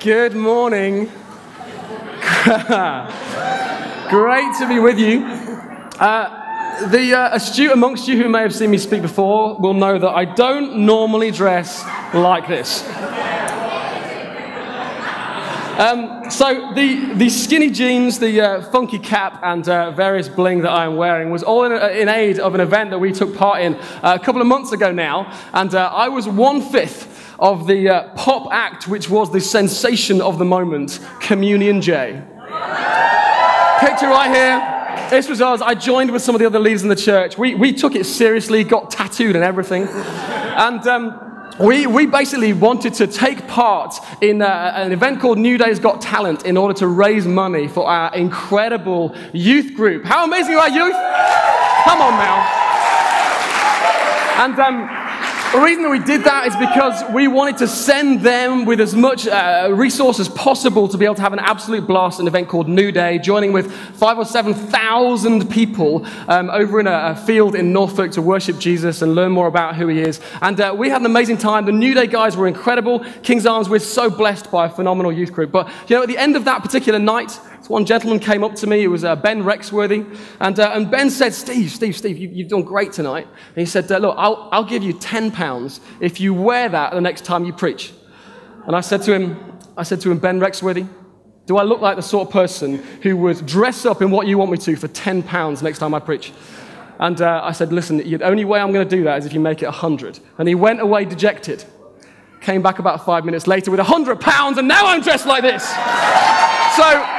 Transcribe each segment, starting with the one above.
Good morning. Great to be with you. Uh, the uh, astute amongst you who may have seen me speak before will know that I don't normally dress like this. Um, so the, the skinny jeans, the uh, funky cap, and uh, various bling that I am wearing was all in, in, aid of an event that we took part in uh, a couple of months ago now, and uh, I was one fifth of the uh, pop act, which was the sensation of the moment, Communion J. Picture right here. This was us. I joined with some of the other leaders in the church. We, we took it seriously, got tattooed and everything. And um, we, we basically wanted to take part in uh, an event called New Day's Got Talent in order to raise money for our incredible youth group. How amazing are our youth? Come on now. And um, the reason that we did that is because we wanted to send them with as much uh, resource as possible to be able to have an absolute blast, in an event called New Day, joining with five or seven thousand people um, over in a, a, field in Norfolk to worship Jesus and learn more about who he is. And uh, we had an amazing time. The New Day guys were incredible. King's Arms, we're so blessed by a phenomenal youth group. But, you know, at the end of that particular night, one gentleman came up to me, it was uh, Ben Rexworthy, and, uh, and Ben said, Steve, Steve, Steve, you, have done great tonight. And he said, Look, I'll, I'll give you £10 if you wear that the next time you preach. And I said to him, I said to him, Ben Rexworthy, do I look like the sort of person who would dress up in what you want me to for £10 next time I preach? And uh, I said, Listen, the only way I'm going to do that is if you make it 100. And he went away dejected. Came back about five minutes later with £100, and now I'm dressed like this. So,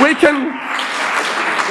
we can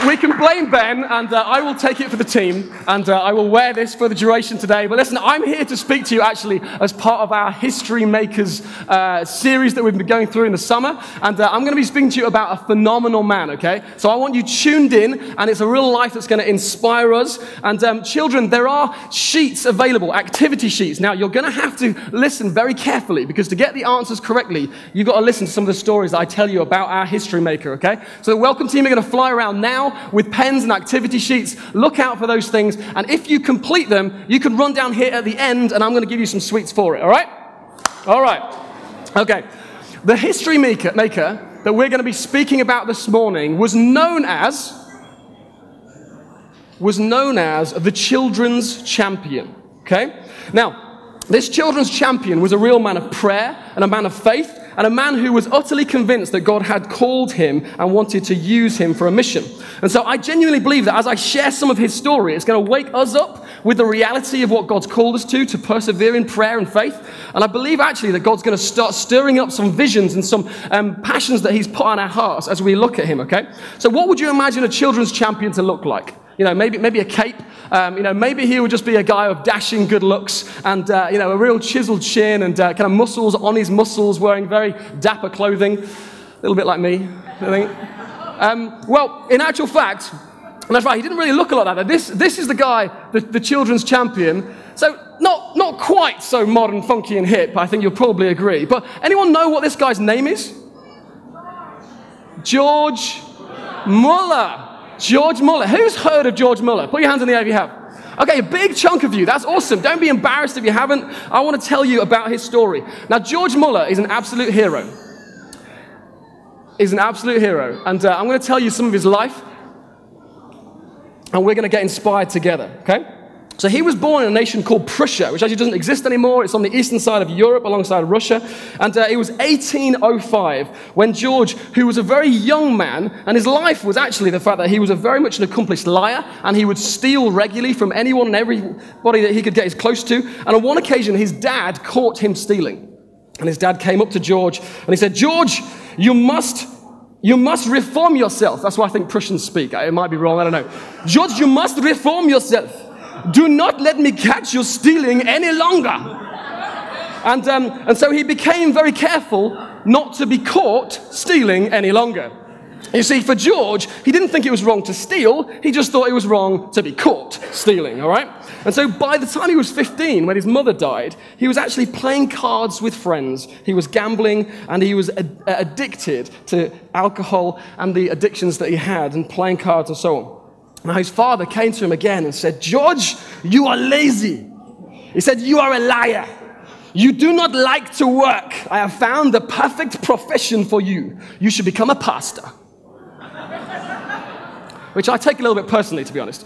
we can blame Ben, and uh, I will take it for the team, and uh, I will wear this for the duration today. But listen, I'm here to speak to you actually as part of our History Makers uh, series that we've been going through in the summer, and uh, I'm going to be speaking to you about a phenomenal man, okay? So I want you tuned in, and it's a real life that's going to inspire us. And um, children, there are sheets available, activity sheets. Now, you're going to have to listen very carefully because to get the answers correctly, you've got to listen to some of the stories that I tell you about our History Maker, okay? So the welcome team are going to fly around now with pens and activity sheets. Look out for those things. And if you complete them, you can run down here at the end, and I'm going to give you some sweets for it. All right? All right. Okay. The history maker, maker that we're going to be speaking about this morning was known as was known as the children's champion. Okay? Now, this children's champion was a real man of prayer and a man of faith and a man who was utterly convinced that God had called him and wanted to use him for a mission. And so I genuinely believe that as I share some of his story, it's going to wake us up with the reality of what God's called us to, to persevere in prayer and faith. And I believe actually that God's going to start stirring up some visions and some um, passions that he's put on our hearts as we look at him, okay? So, what would you imagine a children's champion to look like? You know, maybe, maybe a cape. Um, you know, maybe he would just be a guy of dashing good looks and, uh, you know, a real chiseled chin and uh, kind of muscles on his muscles, wearing very dapper clothing. A little bit like me, I think. Um, well, in actual fact, and that's right, he didn't really look a lot like that. This, this is the guy, the, the children's champion. So, not, not quite so modern, funky, and hip, I think you'll probably agree. But anyone know what this guy's name is? George Muller. George Muller. Who's heard of George Muller? Put your hands in the air if you have. Okay, a big chunk of you. That's awesome. Don't be embarrassed if you haven't. I want to tell you about his story. Now, George Muller is an absolute hero. He's an absolute hero. And uh, I'm going to tell you some of his life. And we're going to get inspired together, okay? So he was born in a nation called Prussia, which actually doesn't exist anymore. It's on the eastern side of Europe alongside Russia. And uh, it was 1805 when George, who was a very young man, and his life was actually the fact that he was a very much an accomplished liar, and he would steal regularly from anyone and everybody that he could get his close to. And on one occasion, his dad caught him stealing. And his dad came up to George and he said, George, you must you must reform yourself. That's why I think Prussians speak. It might be wrong, I don't know. George, you must reform yourself. Do not let me catch you stealing any longer. And, um, and so he became very careful not to be caught stealing any longer. You see, for George, he didn't think it was wrong to steal, he just thought it was wrong to be caught stealing, all right? And so by the time he was 15, when his mother died, he was actually playing cards with friends. He was gambling and he was ad- addicted to alcohol and the addictions that he had and playing cards and so on. Now his father came to him again and said, George, you are lazy. He said, You are a liar. You do not like to work. I have found the perfect profession for you. You should become a pastor. Which I take a little bit personally, to be honest.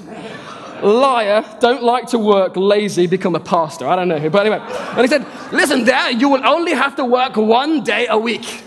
Liar, don't like to work, lazy, become a pastor. I don't know. But anyway, and he said, Listen, there, you will only have to work one day a week.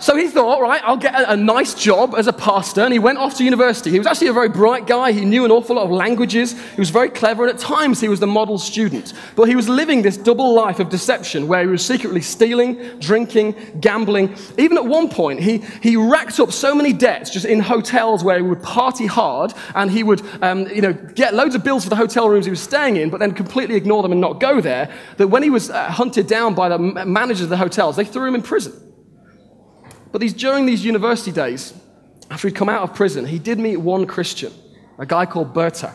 So he thought, right, I'll get a, a, nice job as a pastor, and he went off to university. He was actually a very bright guy. He knew an awful lot of languages. He was very clever, and at times he was the model student. But he was living this double life of deception where he was secretly stealing, drinking, gambling. Even at one point, he, he racked up so many debts just in hotels where he would party hard, and he would um, you know, get loads of bills for the hotel rooms he was staying in, but then completely ignore them and not go there, that when he was uh, hunted down by the managers of the hotels, they threw him in prison. But these, during these university days, after he'd come out of prison, he did meet one Christian, a guy called Beta.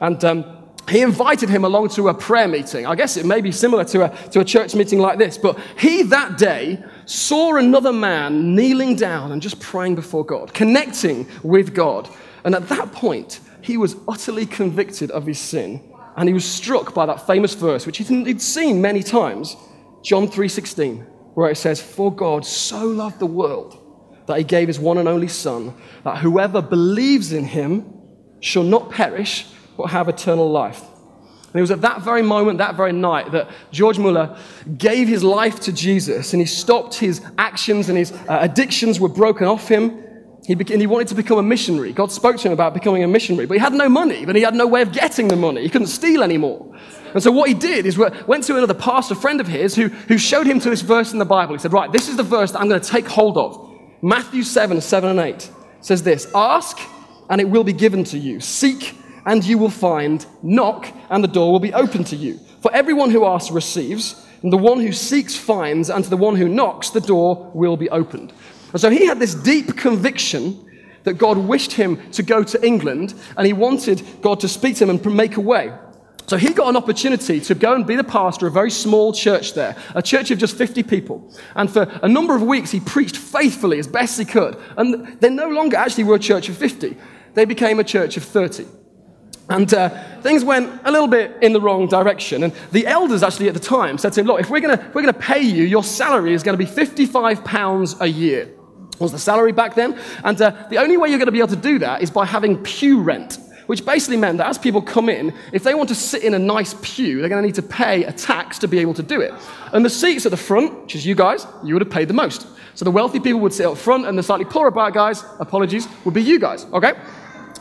And um, he invited him along to a prayer meeting. I guess it may be similar to a, to a church meeting like this. But he that day saw another man kneeling down and just praying before God, connecting with God. And at that point, he was utterly convicted of his sin. And he was struck by that famous verse, which he'd seen many times, John 3:16 where it says, For God so loved the world that he gave his one and only Son, that whoever believes in him shall not perish, but have eternal life. And it was at that very moment, that very night, that George Muller gave his life to Jesus and he stopped his actions and his uh, addictions were broken off him. He, began, he wanted to become a missionary. God spoke to him about becoming a missionary, but he had no money, but he had no way of getting the money. He couldn't steal anymore. And so what he did is went to another pastor friend of his who, who showed him to this verse in the Bible. He said, Right, this is the verse that I'm going to take hold of. Matthew 7, 7 and 8 says this Ask, and it will be given to you. Seek, and you will find. Knock, and the door will be open to you. For everyone who asks receives, and the one who seeks finds, and to the one who knocks, the door will be opened. And so he had this deep conviction that God wished him to go to England, and he wanted God to speak to him and make a way. So he got an opportunity to go and be the pastor of a very small church there, a church of just 50 people. And for a number of weeks, he preached faithfully as best he could. And they no longer actually were a church of 50, they became a church of 30. And uh, things went a little bit in the wrong direction. And the elders actually at the time said to him, Look, if we're going to pay you, your salary is going to be £55 a year. Was the salary back then? And uh, the only way you're going to be able to do that is by having pew rent which basically meant that as people come in, if they want to sit in a nice pew, they're going to need to pay a tax to be able to do it. And the seats at the front, which is you guys, you would have paid the most. So the wealthy people would sit up front, and the slightly poorer guys, apologies, would be you guys, okay?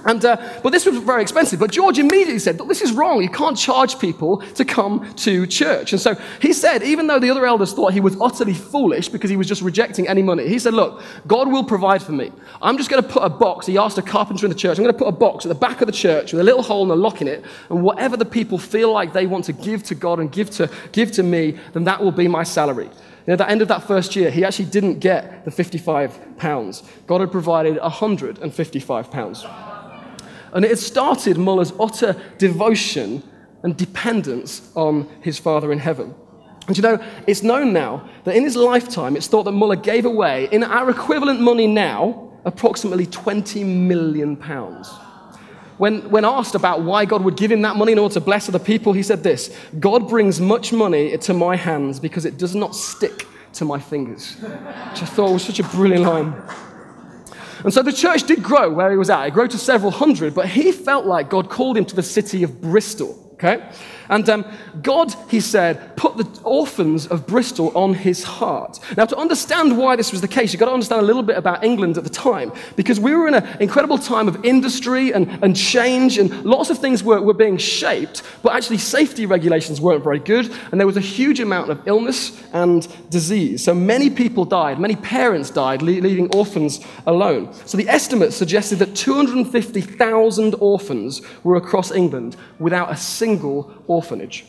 And, uh, but this was very expensive. But George immediately said, This is wrong. You can't charge people to come to church. And so he said, even though the other elders thought he was utterly foolish because he was just rejecting any money, he said, Look, God will provide for me. I'm just going to put a box. He asked a carpenter in the church, I'm going to put a box at the back of the church with a little hole and a lock in it. And whatever the people feel like they want to give to God and give to, give to me, then that will be my salary. Know, at the end of that first year, he actually didn't get the 55 pounds. God had provided 155 pounds. And it had started Muller's utter devotion and dependence on his Father in heaven. And you know, it's known now that in his lifetime, it's thought that Muller gave away, in our equivalent money now, approximately 20 million pounds. When, when asked about why God would give him that money in order to bless other people, he said this God brings much money to my hands because it does not stick to my fingers. Which I thought was such a brilliant line. And so the church did grow where he was at. It grew to several hundred, but he felt like God called him to the city of Bristol. Okay? And um, God, he said, put the orphans of Bristol on his heart. Now, to understand why this was the case, you've got to understand a little bit about England at the time, because we were in an incredible time of industry and, and change, and lots of things were, were being shaped, but actually, safety regulations weren't very good, and there was a huge amount of illness and disease. So many people died, many parents died, leaving orphans alone. So the estimates suggested that 250,000 orphans were across England without a single orphanage.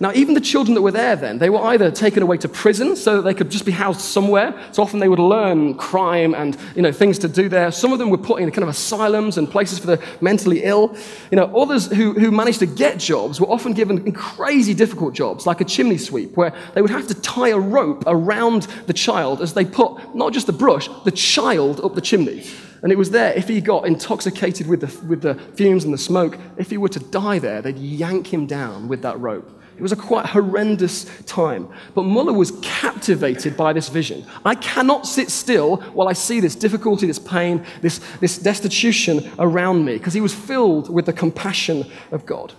Now, even the children that were there then, they were either taken away to prison so that they could just be housed somewhere. So often they would learn crime and you know, things to do there. Some of them were put in kind of asylums and places for the mentally ill. You know, others who, who managed to get jobs were often given crazy difficult jobs, like a chimney sweep, where they would have to tie a rope around the child as they put not just the brush, the child up the chimney. And it was there, if he got intoxicated with the, with the fumes and the smoke, if he were to die there, they'd yank him down with that rope It was a quite horrendous time. But Muller was captivated by this vision. I cannot sit still while I see this difficulty, this pain, this, this destitution around me, because he was filled with the compassion of God.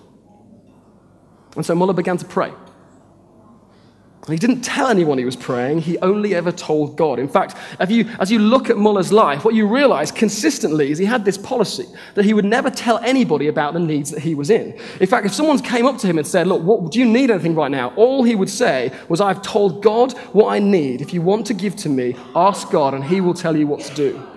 And so Muller began to pray. He didn't tell anyone he was praying, he only ever told God. In fact, you, as you look at Muller's life, what you realize consistently is he had this policy that he would never tell anybody about the needs that he was in. In fact, if someone came up to him and said, Look, what, do you need anything right now? All he would say was, I've told God what I need. If you want to give to me, ask God, and he will tell you what to do.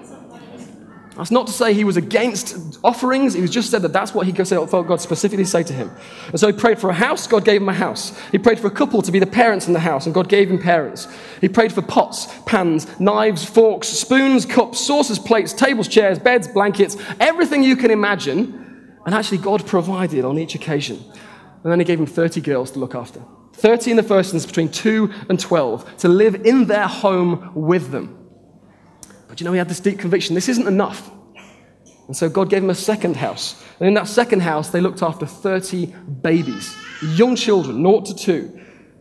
That's not to say he was against offerings. He was just said that that's what he felt God specifically say to him. And so he prayed for a house. God gave him a house. He prayed for a couple to be the parents in the house, and God gave him parents. He prayed for pots, pans, knives, forks, spoons, cups, saucers, plates, tables, chairs, beds, blankets, everything you can imagine. And actually, God provided on each occasion. And then he gave him 30 girls to look after. 30 in the first instance, between 2 and 12, to live in their home with them. You know, he had this deep conviction this isn't enough. And so God gave him a second house. And in that second house, they looked after 30 babies, young children, 0 to 2.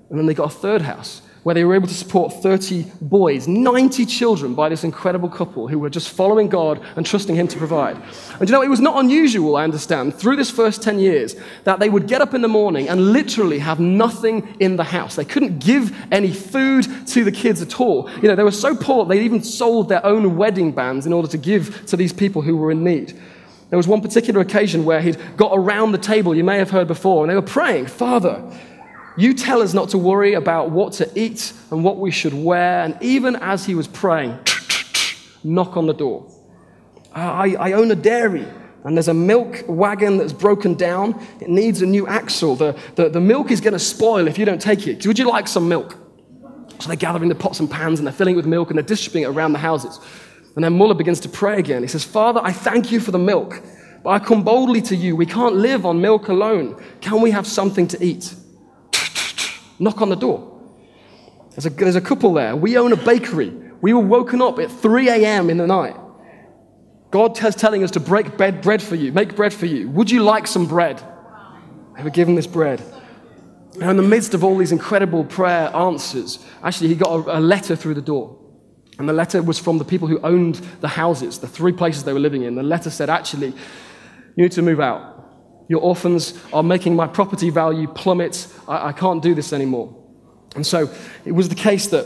And then they got a third house where they were able to support 30 boys, 90 children by this incredible couple who were just following God and trusting Him to provide. And you know, it was not unusual, I understand, through this first 10 years, that they would get up in the morning and literally have nothing in the house. They couldn't give any food to the kids at all. You know, they were so poor, they even sold their own wedding bands in order to give to these people who were in need. There was one particular occasion where he'd got around the table, you may have heard before, and they were praying, Father, you tell us not to worry about what to eat and what we should wear. And even as he was praying, knock on the door. I, I own a dairy and there's a milk wagon that's broken down. It needs a new axle. The, the, the milk is going to spoil if you don't take it. Would you like some milk? So they're gathering the pots and pans and they're filling it with milk and they're distributing it around the houses. And then Muller begins to pray again. He says, Father, I thank you for the milk, but I come boldly to you. We can't live on milk alone. Can we have something to eat? Knock on the door. There's a, there's a couple there. We own a bakery. We were woken up at 3 a.m. in the night. God is telling us to break bread, bread for you, make bread for you. Would you like some bread? They were given this bread. Now, in the midst of all these incredible prayer answers, actually, he got a, a letter through the door. And the letter was from the people who owned the houses, the three places they were living in. The letter said, actually, you need to move out. Your orphans are making my property value plummet. I, I can't do this anymore. And so it was the case that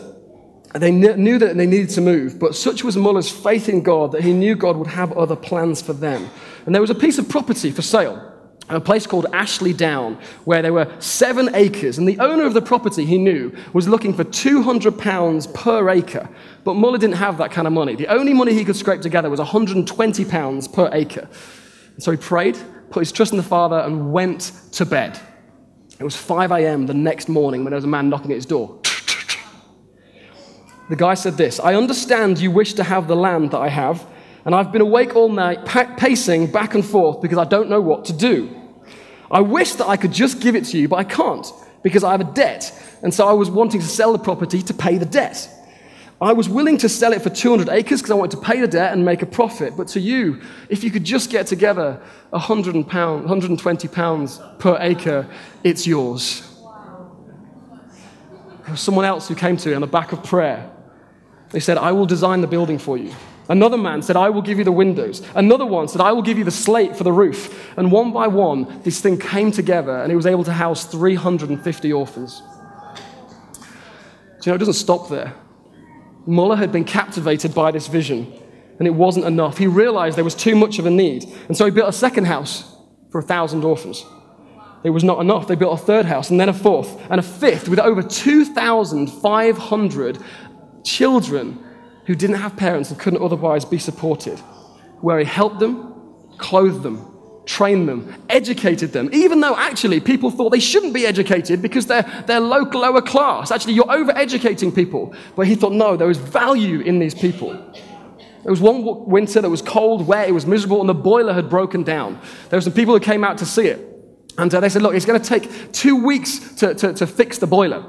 they knew that they needed to move, but such was Muller's faith in God that he knew God would have other plans for them. And there was a piece of property for sale, a place called Ashley Down, where there were seven acres. And the owner of the property, he knew, was looking for £200 per acre. But Muller didn't have that kind of money. The only money he could scrape together was £120 per acre. And so he prayed put his trust in the Father, and went to bed. It was 5 a.m. the next morning when there was a man knocking at his door. The guy said this I understand you wish to have the land that I have, and I've been awake all night pacing back and forth because I don't know what to do. I wish that I could just give it to you, but I can't because I have a debt, and so I was wanting to sell the property to pay the debt. I was willing to sell it for 200 acres because I wanted to pay the debt and make a profit. But to you, if you could just get together 100 pound, 120 pounds per acre, it's yours. There was someone else who came to me on the back of prayer. They said, I will design the building for you. Another man said, I will give you the windows. Another one said, I will give you the slate for the roof. And one by one, this thing came together and it was able to house 350 orphans. Do you know, it doesn't stop there. Muller had been captivated by this vision, and it wasn't enough. He realized there was too much of a need, and so he built a second house for a thousand orphans. It was not enough. They built a third house, and then a fourth, and a fifth, with over 2,500 children who didn't have parents and couldn't otherwise be supported, where he helped them, clothed them, trained them, educated them, even though actually people thought they shouldn't be educated because they're, they're low, lower class. Actually, you're over educating people. But he thought, no, there is value in these people. There was one winter that was cold, wet, it was miserable, and the boiler had broken down. There were some people who came out to see it. And uh, they said, look, it's going to take two weeks to, to, to fix the boiler.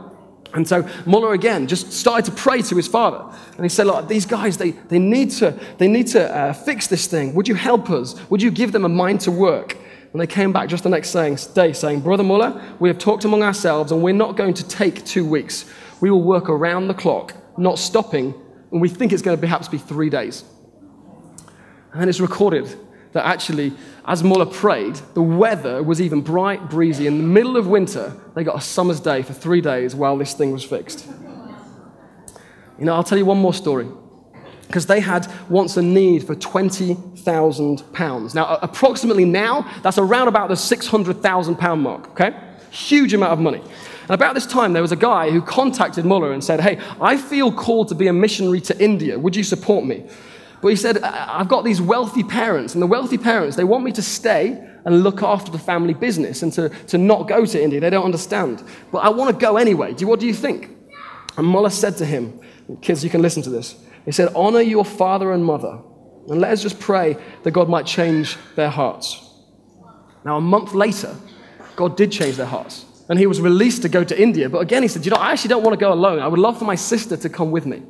And so Muller again just started to pray to his father. And he said, Look, these guys, they, they need to, they need to uh, fix this thing. Would you help us? Would you give them a mind to work? And they came back just the next day saying, Brother Muller, we have talked among ourselves and we're not going to take two weeks. We will work around the clock, not stopping, and we think it's going to perhaps be three days. And then it's recorded that actually, as Muller prayed, the weather was even bright, breezy. In the middle of winter, they got a summer's day for three days while this thing was fixed. You know, I'll tell you one more story. Because they had once a need for £20,000. Now, approximately now, that's around about the £600,000 mark, okay? Huge amount of money. And about this time, there was a guy who contacted Muller and said, Hey, I feel called to be a missionary to India. Would you support me? But he said, I've got these wealthy parents, and the wealthy parents, they want me to stay and look after the family business and to, to not go to India. They don't understand. But I want to go anyway. What do you think? And Muller said to him, Kids, you can listen to this. He said, Honor your father and mother, and let us just pray that God might change their hearts. Now, a month later, God did change their hearts. And he was released to go to India. But again, he said, You know, I actually don't want to go alone. I would love for my sister to come with me.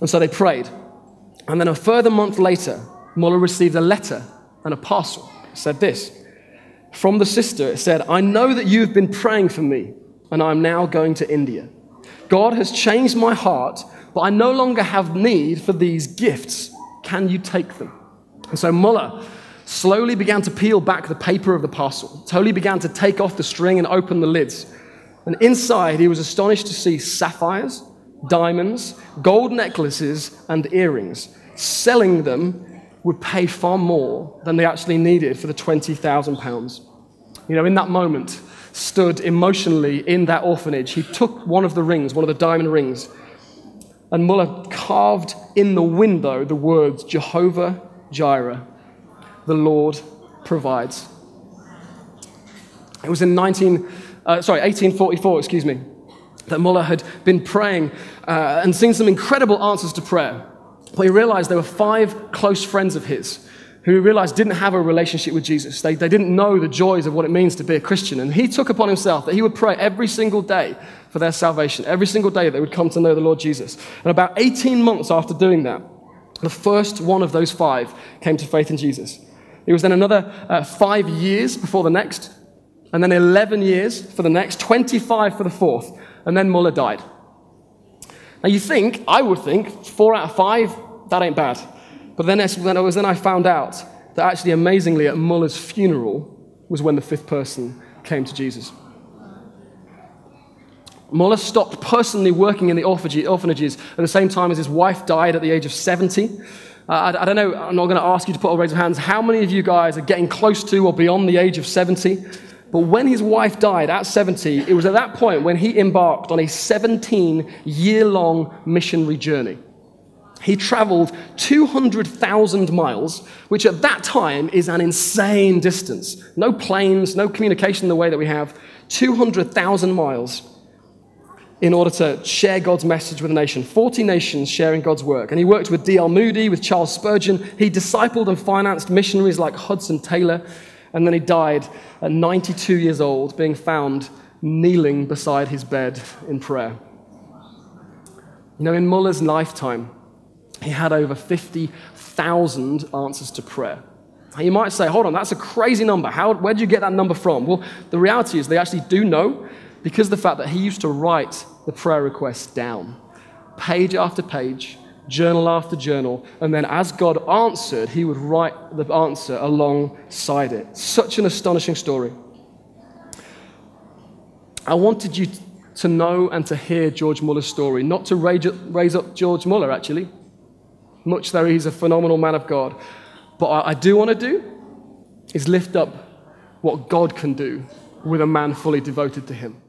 And so they prayed. And then a further month later, Muller received a letter and a parcel. It said this From the sister, it said, I know that you've been praying for me, and I'm now going to India. God has changed my heart, but I no longer have need for these gifts. Can you take them? And so Muller slowly began to peel back the paper of the parcel, slowly began to take off the string and open the lids. And inside, he was astonished to see sapphires diamonds, gold necklaces, and earrings. Selling them would pay far more than they actually needed for the £20,000. You know, in that moment, stood emotionally in that orphanage, he took one of the rings, one of the diamond rings, and Muller carved in the window the words Jehovah Jireh, the Lord provides. It was in 19, uh, sorry, 1844, excuse me that Muller had been praying uh, and seen some incredible answers to prayer. But he realized there were five close friends of his who he realized didn't have a relationship with Jesus. They, they didn't know the joys of what it means to be a Christian. And he took upon himself that he would pray every single day for their salvation. Every single day they would come to know the Lord Jesus. And about 18 months after doing that, the first one of those five came to faith in Jesus. It was then another uh, five years before the next, and then 11 years for the next, 25 for the fourth and then Muller died. Now you think, I would think, four out of five, that ain't bad. But then, it was then I found out that actually, amazingly, at Muller's funeral was when the fifth person came to Jesus. Muller stopped personally working in the orphanages at the same time as his wife died at the age of 70. Uh, I, I, don't know, I'm not going to ask you to put a raise of hands. How many of you guys are getting close to or beyond the age of 70? But when his wife died at 70, it was at that point when he embarked on a 17 year long missionary journey. He traveled 200,000 miles, which at that time is an insane distance. No planes, no communication the way that we have. 200,000 miles in order to share God's message with a nation. 40 nations sharing God's work. And he worked with D.L. Moody, with Charles Spurgeon. He discipled and financed missionaries like Hudson Taylor. And then he died at 92 years old, being found kneeling beside his bed in prayer. You know, in Muller's lifetime, he had over 50,000 answers to prayer. You might say, hold on, that's a crazy number. How, where did you get that number from? Well, the reality is they actually do know because of the fact that he used to write the prayer requests down, page after page, journal after journal, and then as God answered, he would write the answer alongside it. Such an astonishing story. I wanted you to know and to hear George Muller's story, not to raise up George Muller, actually, much though he's a phenomenal man of God. But what I do want to do is lift up what God can do with a man fully devoted to him.